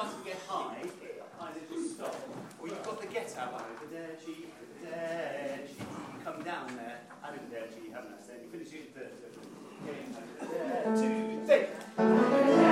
starting to get high, just stop. Or you've got the get out one, the Dergy. You come down there, I don't Dergy, haven't I? So you finish it, Dergy. Two, three.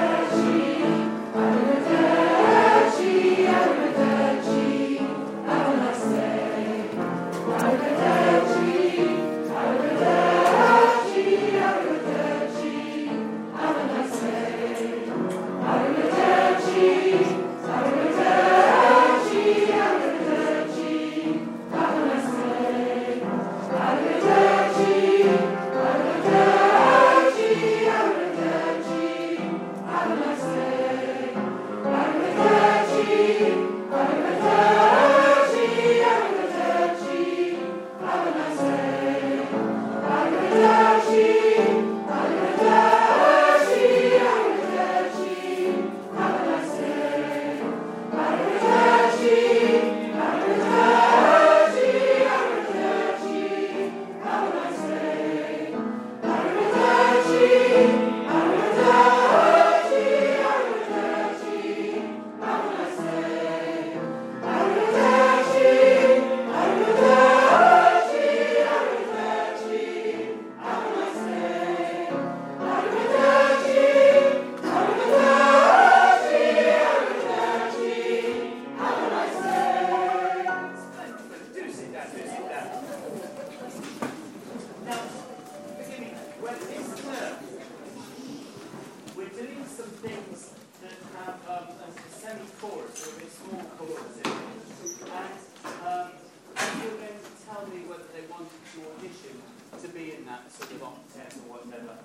that sort of on test or whatever.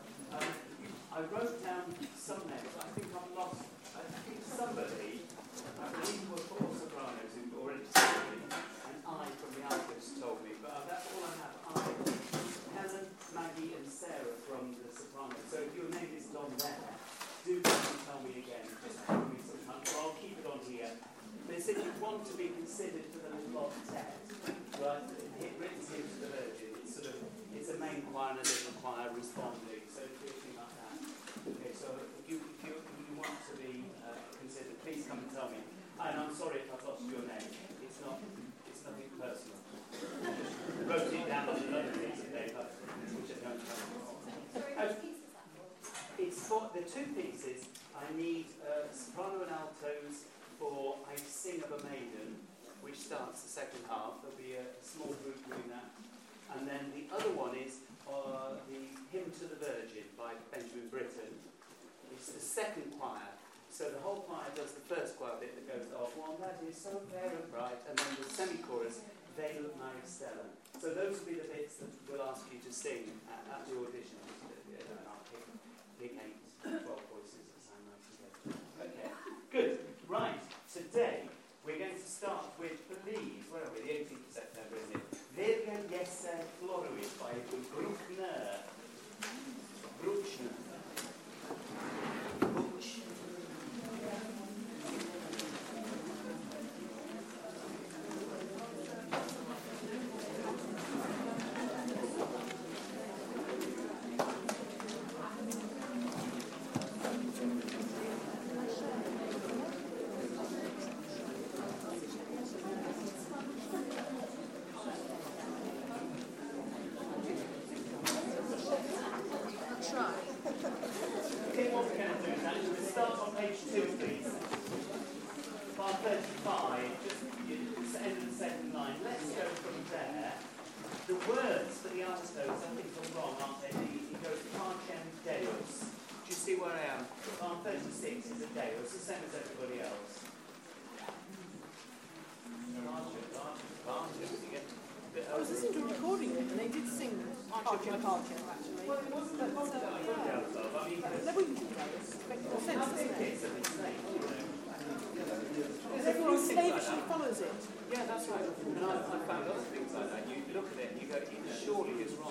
so fair and bright, and then the semi-chorus, They look like Stella. So those will be the bits that we'll ask you to sing at, at the audition. I'll pick, pick twelve voices that sound nice together. Okay, good. Right, today we're going to start with Believe. Where are we? The 18th of September, isn't it?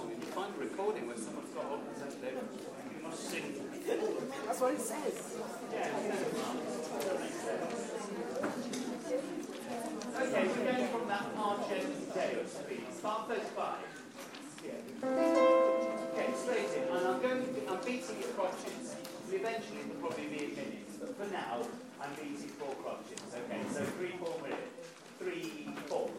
song and you find a recording where someone's got old possessed David, you must sing. That's what it says. Yeah. Okay, we're going from that margin to the Argent Deus piece, bar 35. Yeah. Okay, straight in, and I'm going. Be, I'm beating your crotchets. Eventually, it'll probably be in minutes, but for now, I'm beating four crotchets. Okay, so three, four minutes, three, four.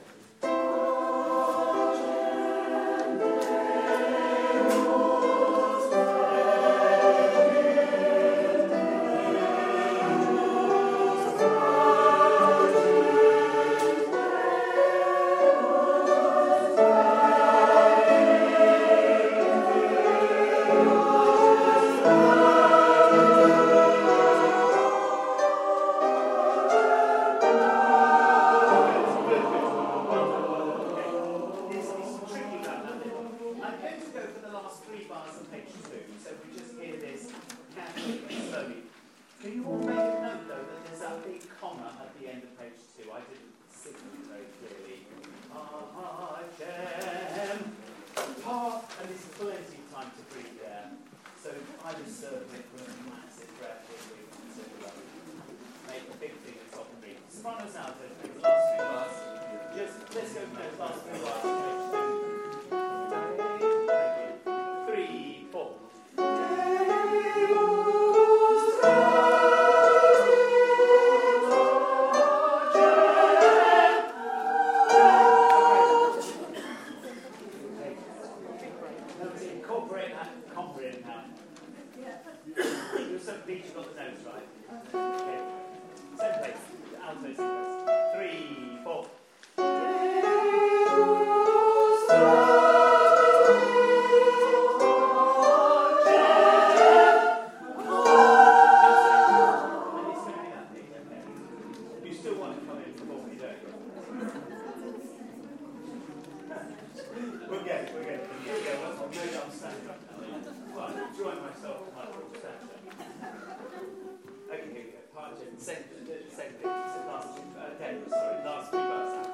myself to my full okay, here we go. Part two, second, second, last, uh, okay, sorry, last three verses.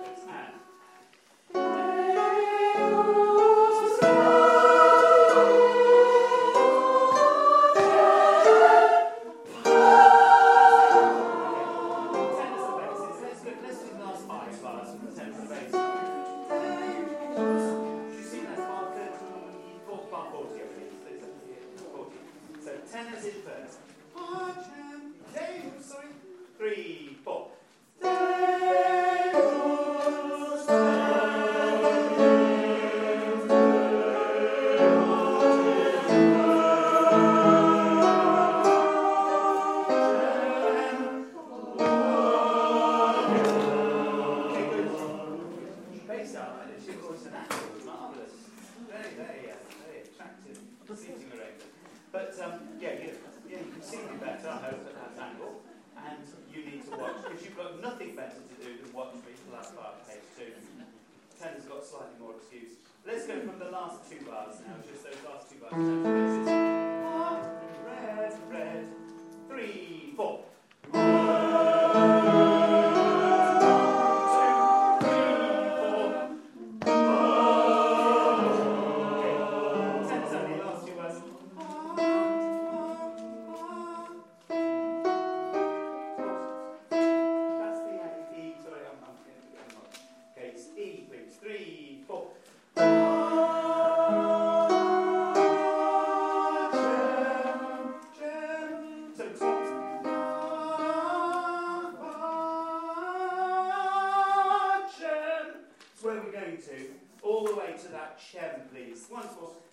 examples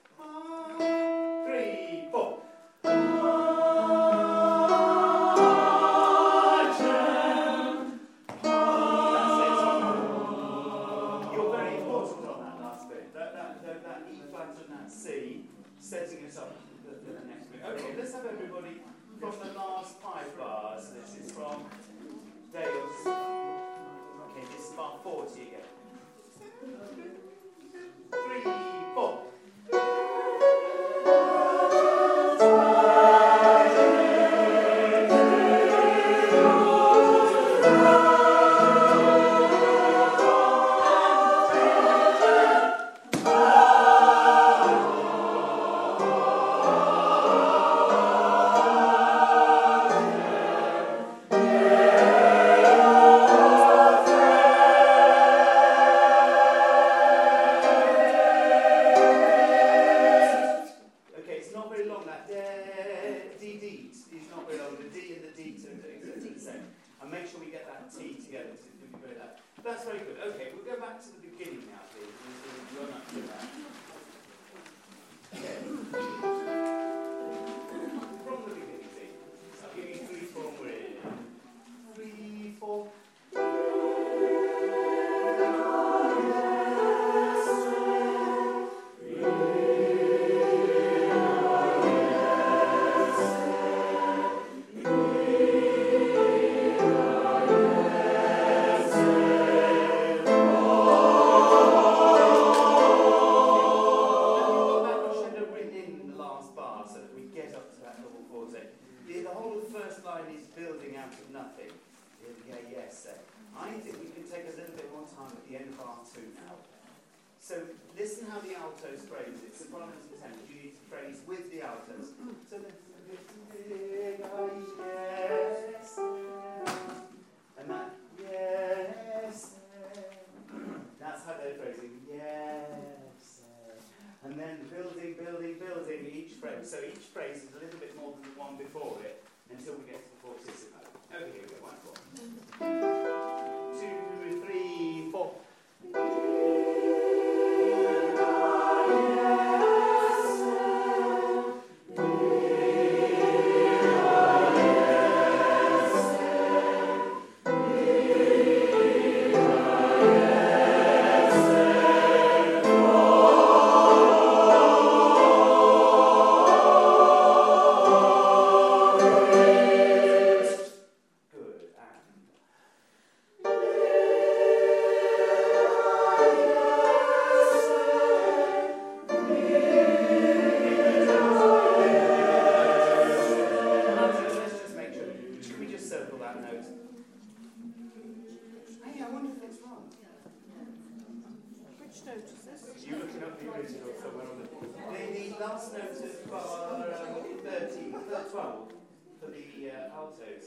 30, 12 for the uh, altos.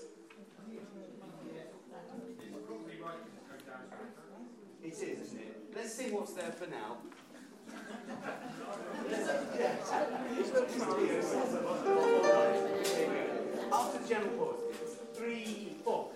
It is, isn't it? Let's see what's there for now. After general pause, three, four.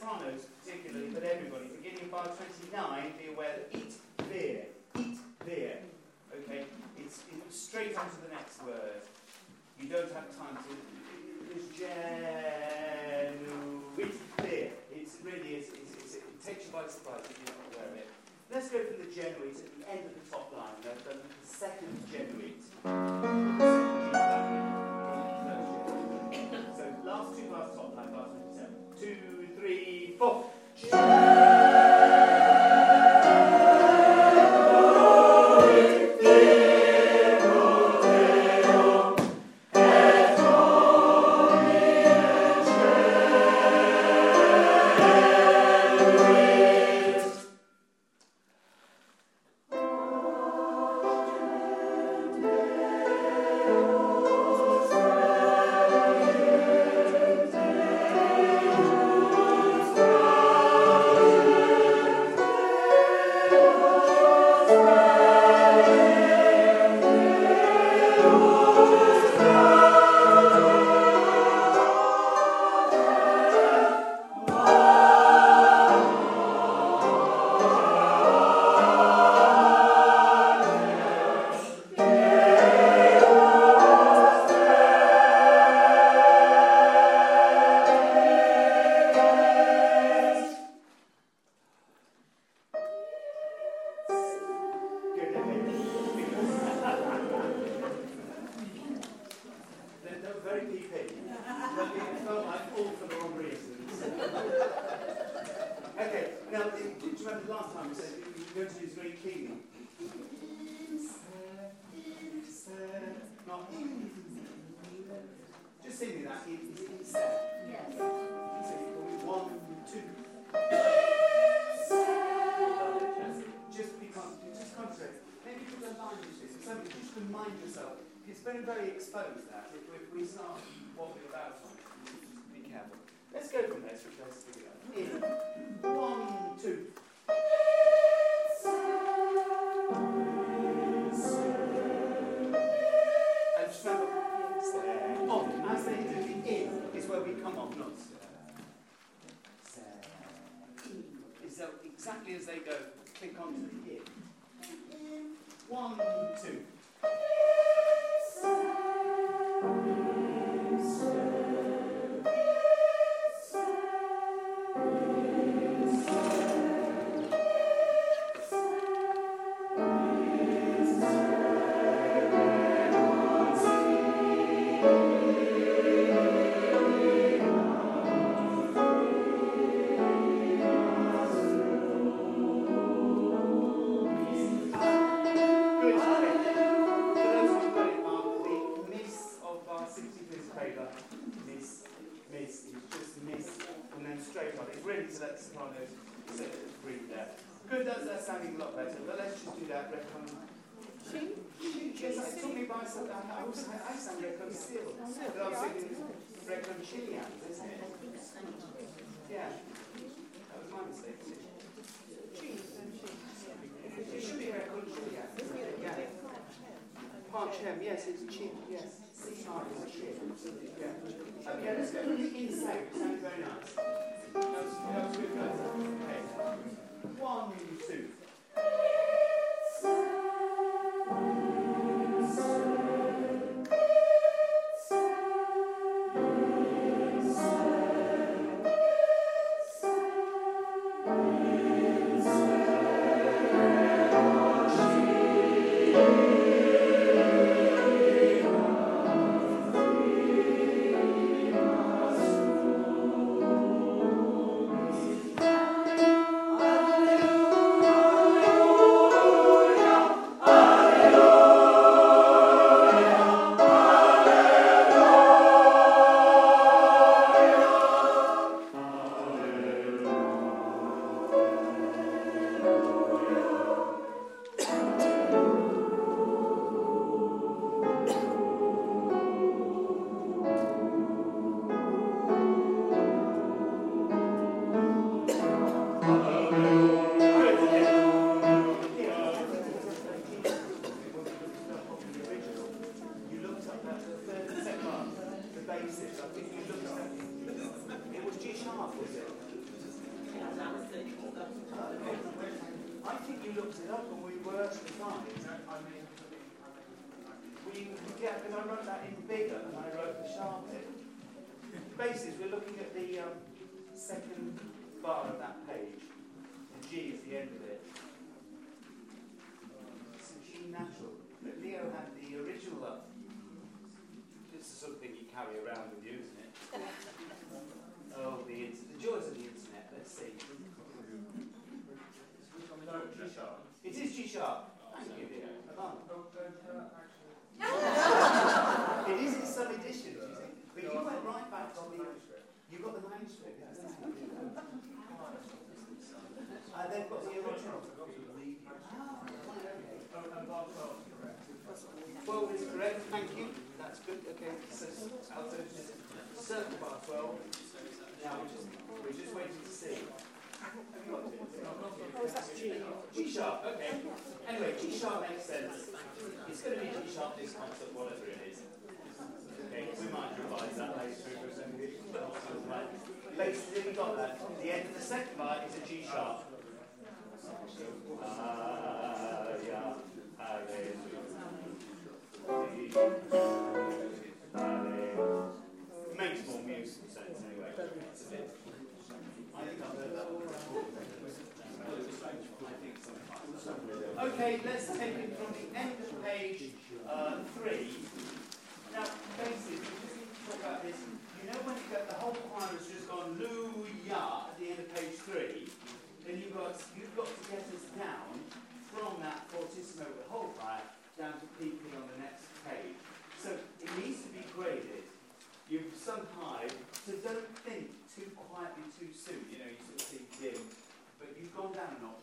Sopranos particularly, but everybody, beginning of bar 29, be aware that eat beer, eat beer. Okay, it's, it's straight on to the next word. You don't have time to. It's genuine beer. It's really is. It's, it's, it takes you by surprise if you're not aware of it. Let's go from the genuine at the end of the top line. The, the, the second genuine. So last two bars top line, bar 27. Two, three, four. You remember last time we said you to use very keenly? Not Just sing me that. Yes. One, two. Just be con- just concentrate. Maybe put a just remind yourself. It's very, very exposed that. If, if we start what we're about on be careful. Let's go from there. It out. In. One, two. Exactly as they go, click onto the in. One, two. Parchem, yes, it's cheap, yes. Okay, let's go with the inside. And they've got the original. Twelve is correct, thank you. That's good, okay. So Alberta is certain bar twelve. Now, we're just, we're just waiting to see. Oh, is that G? G sharp, okay. Anyway, G sharp makes sense. It's going to be G sharp this concert, whatever it is. Okay, we might revise that later. Okay. So, right. Basically, we got that? The end of the second bar is a G sharp. Okay, let's take it from the end of page uh, three. Now, basically, just need to talk about this. You know when the whole choir has just gone, at the end of page three then you've got, you've got to get us down from that fortissimo with whole fire down to PP on the next page. So it needs to be graded. You've sung high, so don't think too quietly too soon. You know, you sort of think dim, but you've gone down a notch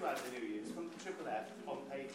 the last two Alleluias from the triple F on page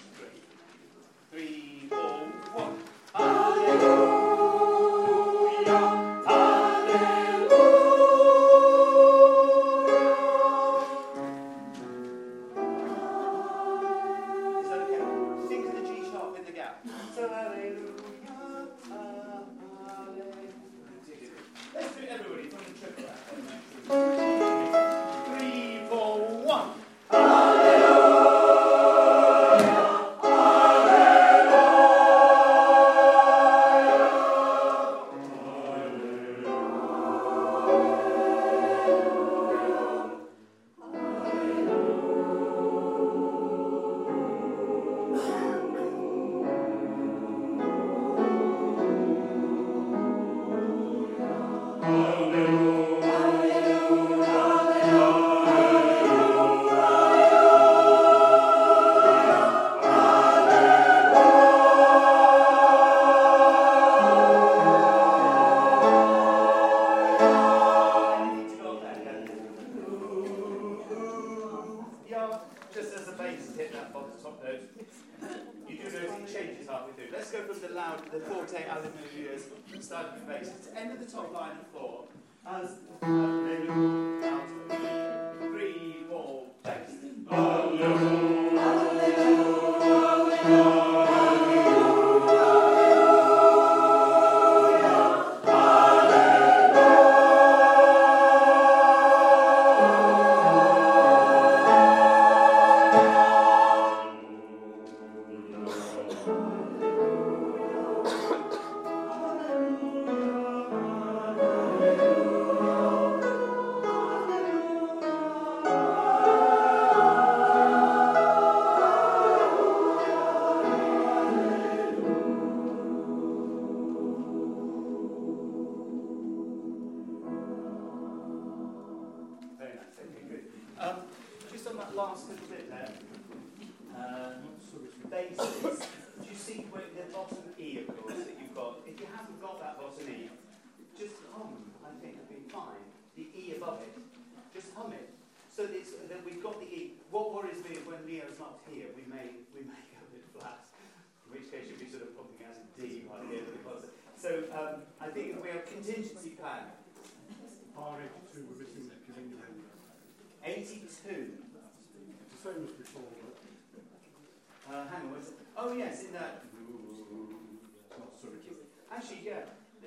Actually, yeah,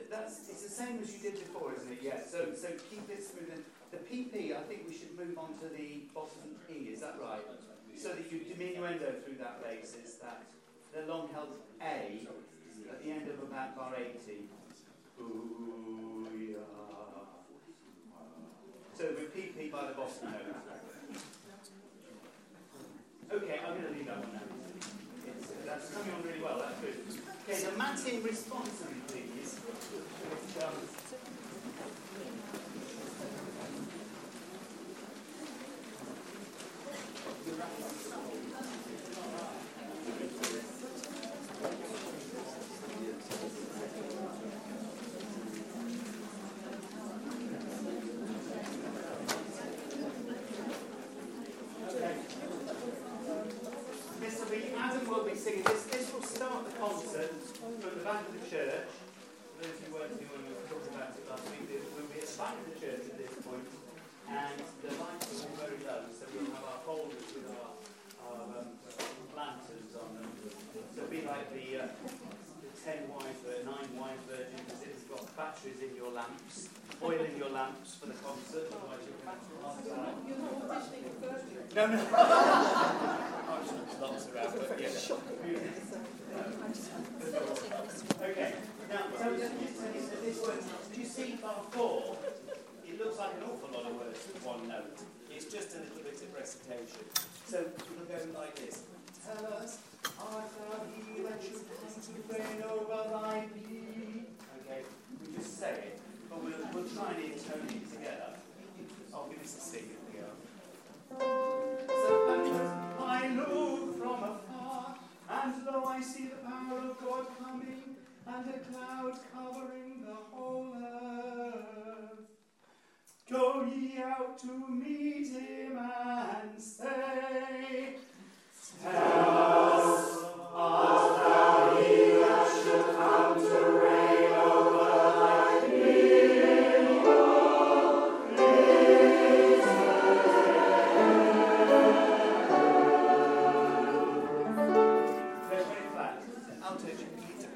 that's it's the same as you did before, isn't it? Yeah. So so keep it smooth. The PP, I think we should move on to the bottom E. Is that right? So that you diminuendo through that bass is that the long held A at the end of about bar 80. Ooh, yeah. So with PP by the bottom note. Okay, I'm going to leave that one now. It's, that's coming on really well, that's good. Okay, the Matin Responsory, please. Okay. This will be, Adam will be singing this. This will start the concert from the back of the church. For those who weren't here when we were talking about it last week, it will be at the back of the church at this point, and the lights are all very low, so we'll have our holders with our, our um, lanterns on them. So it'll be like the, uh, the ten wise, vir- nine wise virgins. It's got batteries in your lamps, oil in your lamps for the concert. Otherwise you can You're not auditioning for year. no, no. Lots around, but yeah. Okay, now, so this word. Do you see bar four? It looks like an awful lot of words with one note. It's just a little bit of recitation. So it'll go like this. Tell us, art thou he that should come to reign over thy people? Okay, we just say it, but we'll, we'll try and intone it together. I'll give this the sing So, I look from afar, and though I see the power of God coming and a cloud covering the whole earth. Go ye out to meet him and say, Tell us,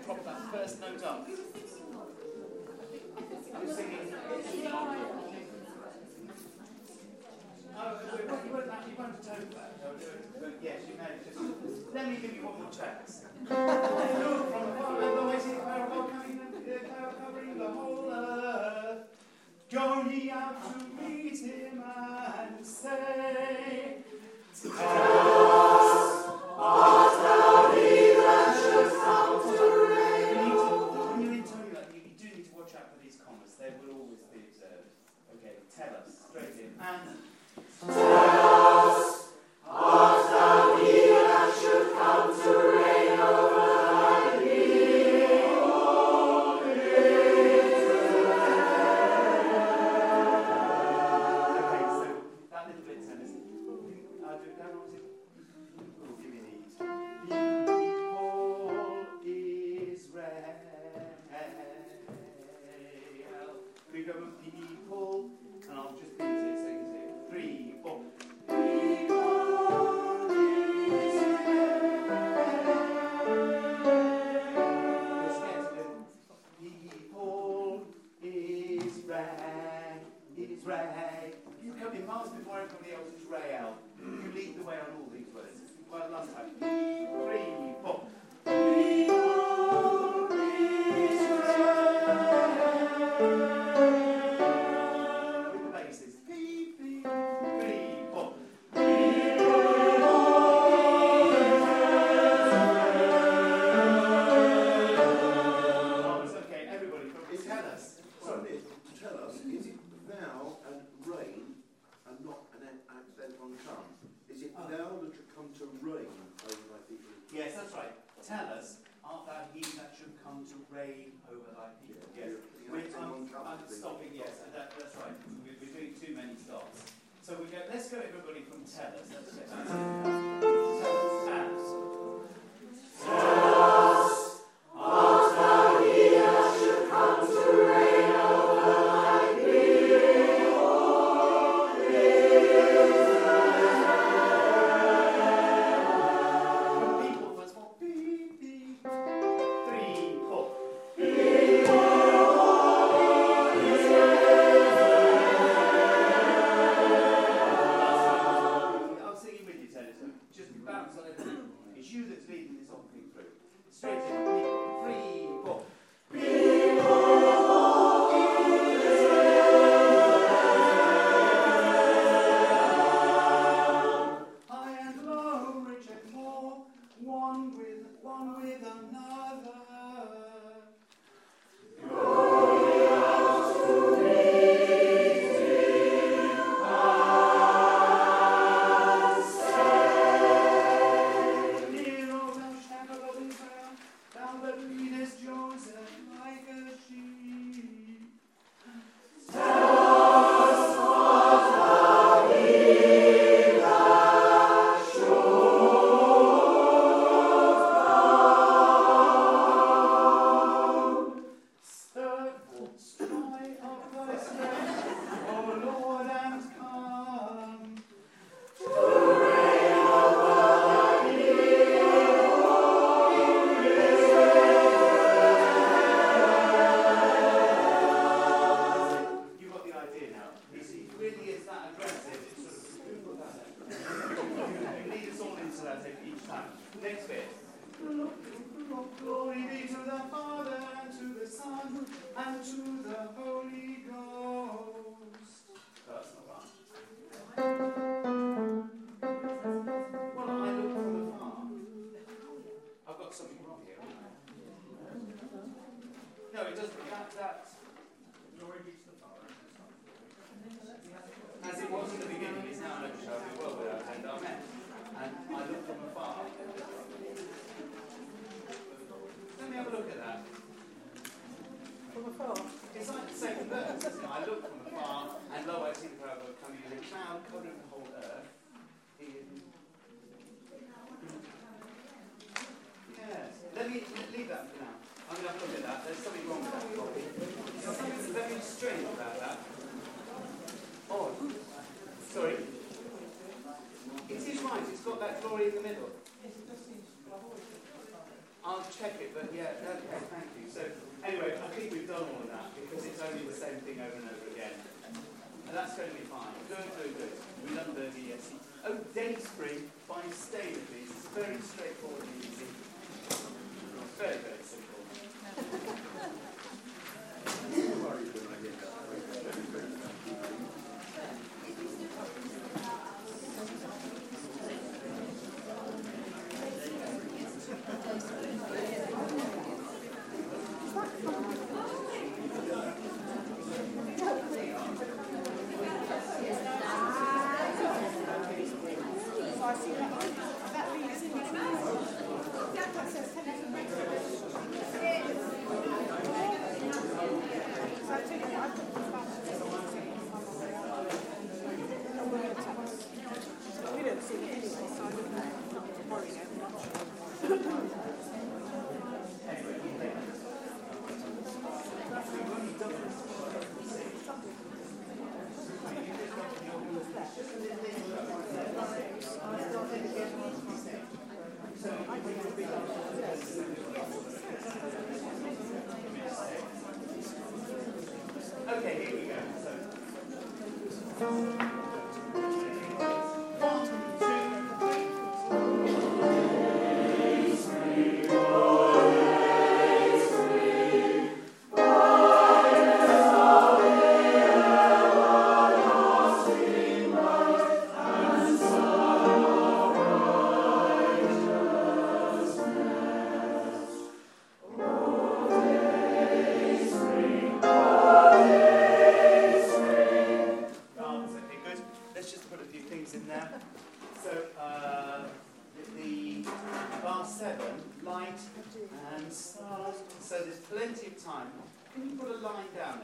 drop that first note up. Who's singing? Oh, you won't actually won't that. But yes, you may. Just let me give you one more chance. From covering the whole earth. Go ye out to meet him and say. yeah that's Yes.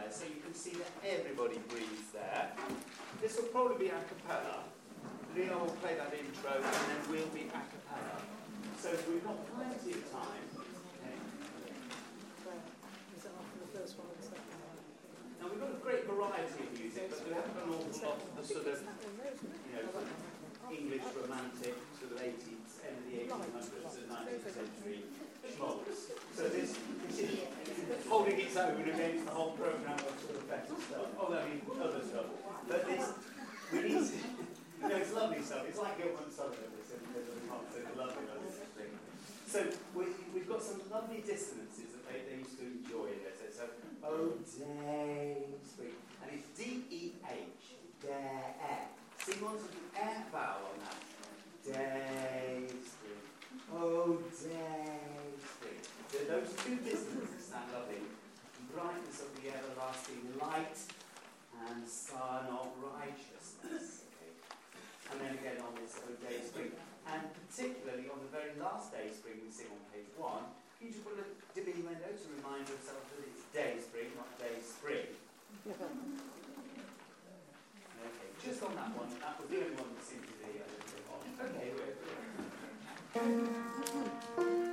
There so you can see that everybody breathes there? This will probably be a cappella. Leo will play that intro and then we'll be a cappella. So we've got plenty of time. Okay. Is that after the first one or the second one? Now we've got a great variety of music, but we haven't got an awful lot of the sort of you know, English romantic, sort of 80s, end of the 1800s and 19th century schmaltz. So this, this is holding its own against the whole programme of sort of better stuff. Oh, I mean, other stuff. But this, we need to, you know, it's lovely stuff. It's like Gilbert and Sullivan, this in the Hearts, it's lovely, lovely thing. So we, we've got some lovely dissonances that they, they used to enjoy in it. So, oh, day, sweet. And it's D-E-H, dare. Sing on to the air vowel on that. Day, sweet. Oh, day, sweet. So those two dissonances sound loving, Brightness of the everlasting light and sun of righteousness. Okay. And then again on this oh, day, spring. And particularly on the very last day, spring, we sing on page one, you just put a diminuendo to remind yourself that it's day spring, not day spring. Okay, just on that one, that was the only one that seemed to be a little bit odd. Okay, we're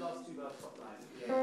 last two verse top. Yeah.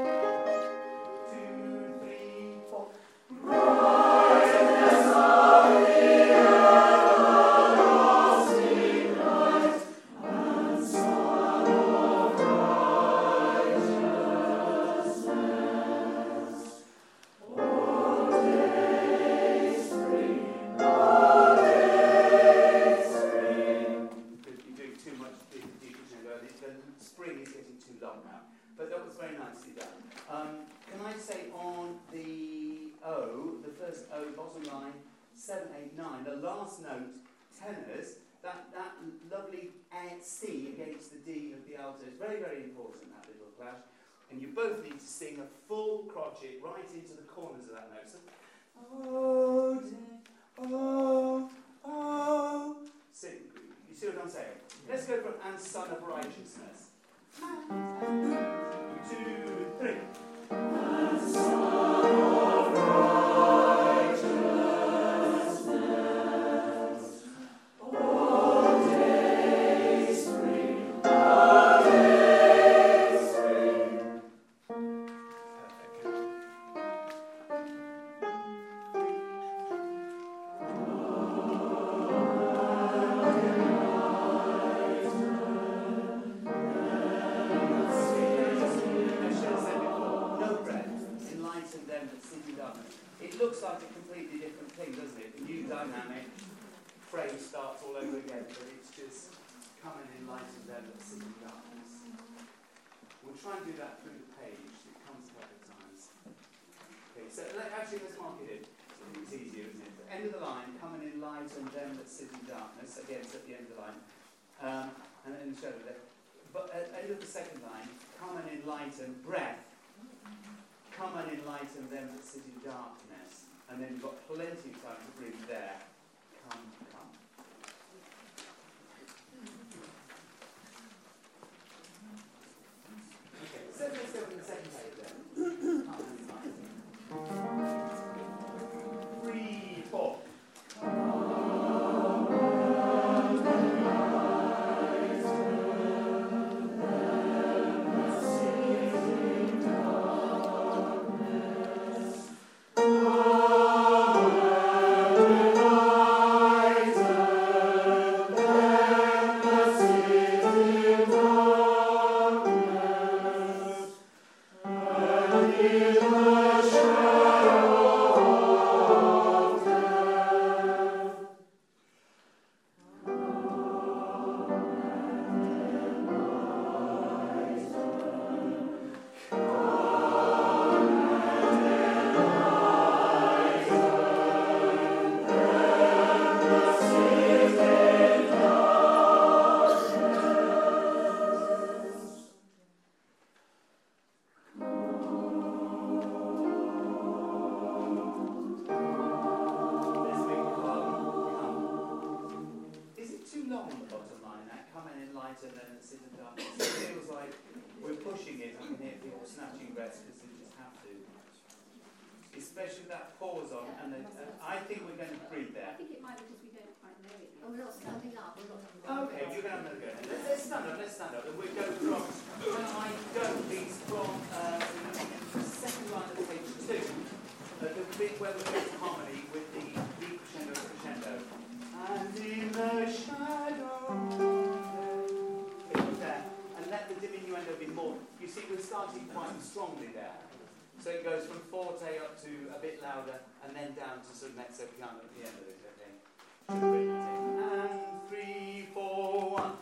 actually was marketed. So it's easier, isn't it? End of the line, come and enlighten them that sit in darkness. Again, it's at the end of the line. Um, and then the shadow there. But at the end of the second line, come and enlighten breath. Come and enlighten them that sit in darkness. And then you've got plenty of time to breathe there. Come think we're going to print I think it might because we don't quite know it. yet. Oh, we're not standing up, we're not. Okay, you're going to have a go. Let's, let's stand up, let's stand up. And we'll go from, when I go, please, from uh, the second line of page two, uh, the bit where we get harmony with the deep crescendo crescendo. And in the shadow. There. And let the diminuendo be more. You see, we're starting quite strongly there. So it goes from forte up to a bit louder and then down to sort of mezzo piano at the end of it, I think. And three, four, one.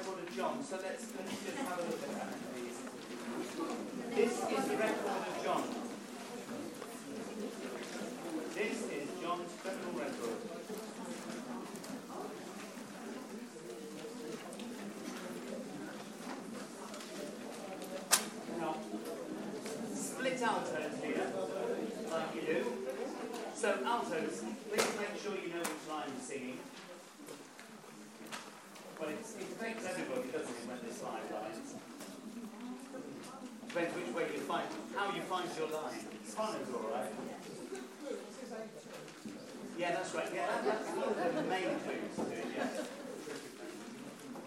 record of John. So let's, let's just have a look at that, please. This is the record of John. This is John's criminal record. All right. Yeah, that's right. Yeah, that, that's one of the main things. to do, yeah.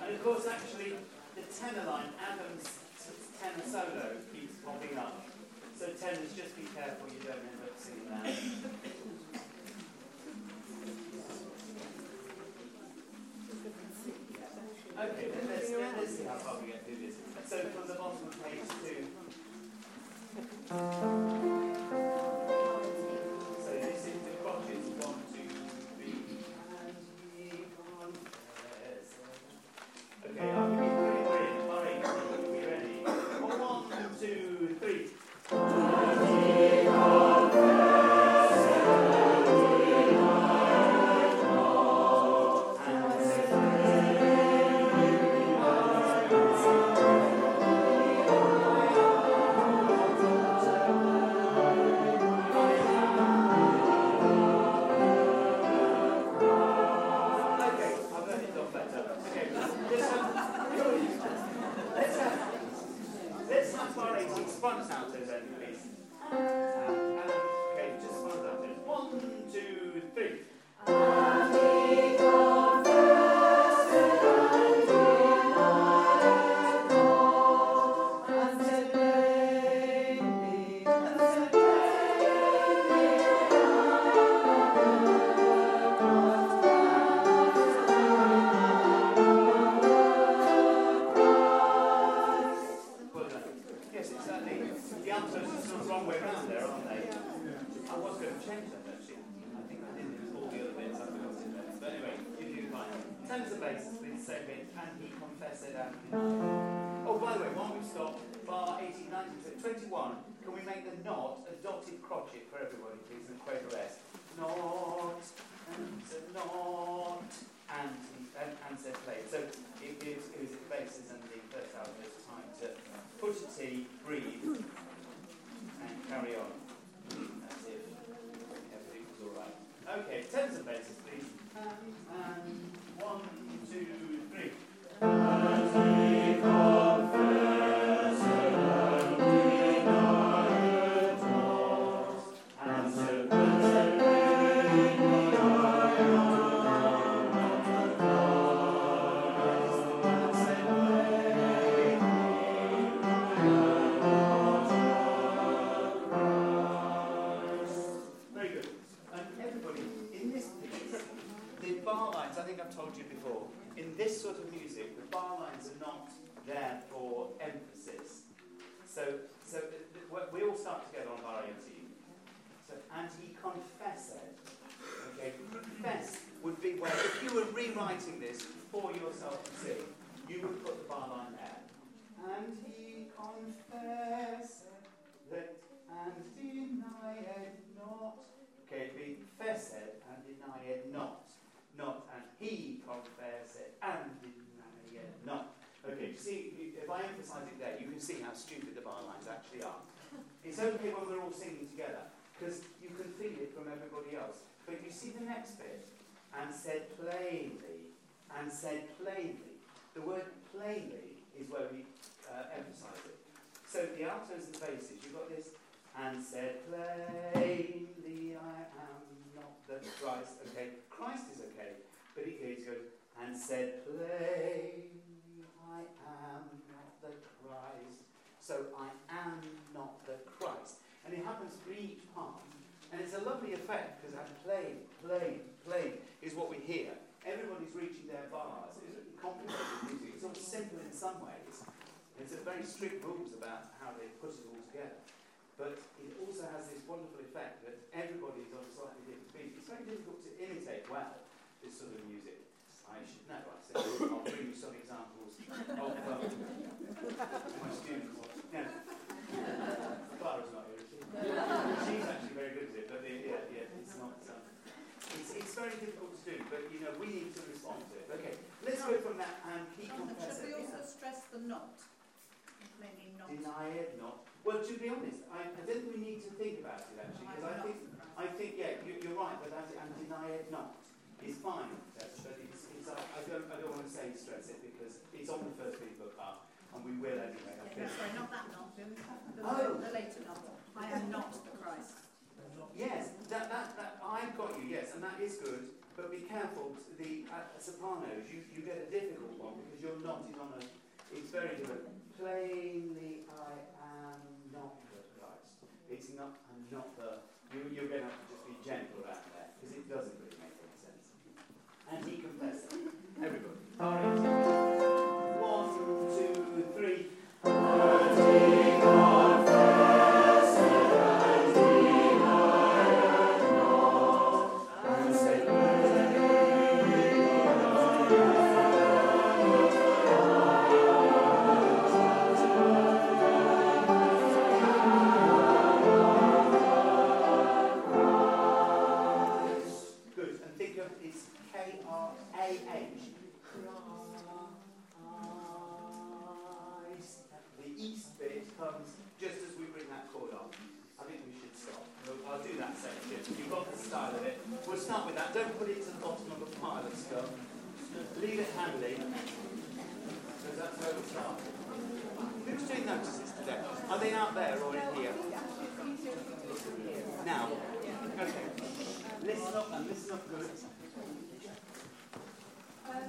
And of course, actually, the tenor line, Adam's tenor solo, keeps popping up. So tenors, just be careful you don't end up singing that. think I've told you before. In this sort of music, the bar lines are not there for emphasis. So, so we all start together on bar eighteen. So, and he confessed. Okay, confess would be where if you were rewriting this for yourself to see, you would put the bar line there. And he confessed that and denied not. Okay, be fessed and denied not. Not, and he confessed it, and denied not. Okay, you see, if I emphasise it there, you can see how stupid the bar lines actually are. It's okay when we're all singing together, because you can feel it from everybody else. But you see the next bit, and said plainly, and said plainly. The word plainly is where we uh, emphasise it. So the altos and basses, you've got this, and said plainly, I am not the Christ. Okay, Christ is okay, but he goes, and said plainly, I am not the Christ. So I am not the Christ. And it happens for each part. And it's a lovely effect because that plain, plain, plain is what we hear. Everybody's reaching their bars. It's complicated music. It's all simple in some ways. It's a very strict rules about how they put it all together. But it also has this wonderful effect that everybody is on a slightly different beat. It's very difficult to imitate well this sort of music. I should know. I said I'll bring you some examples of um, my students. Now, Clara's not here, is she? She's actually very good at it, but the, yeah, yeah, it's not. Um, it's, it's very difficult to do, but you know we need to respond to it. Okay, let's go from that and keep Jonathan, should we also stress the not? Maybe not. Deny it, not. Well, to be honest, I, I think we need to think about it actually, because I think I think yeah, you, you're right, but I, and deny it not is fine. That's, but it's, it's uh, I don't I don't want to say stress it because it's on the first of the car, and we will anyway. I Yeah, think. sorry, not that not, the, Oh. the later novel. I am not the Christ. Yes, that, that, that, I've got you, yes, and that is good, but be careful, the uh, sopranos, you, you get a difficult one because you're not is on a, it's very different. Plainly I not the Christ. It's not, I'm not the, you, you're going to have to just be gentle about that because it doesn't really make any sense. And he confessed, everybody.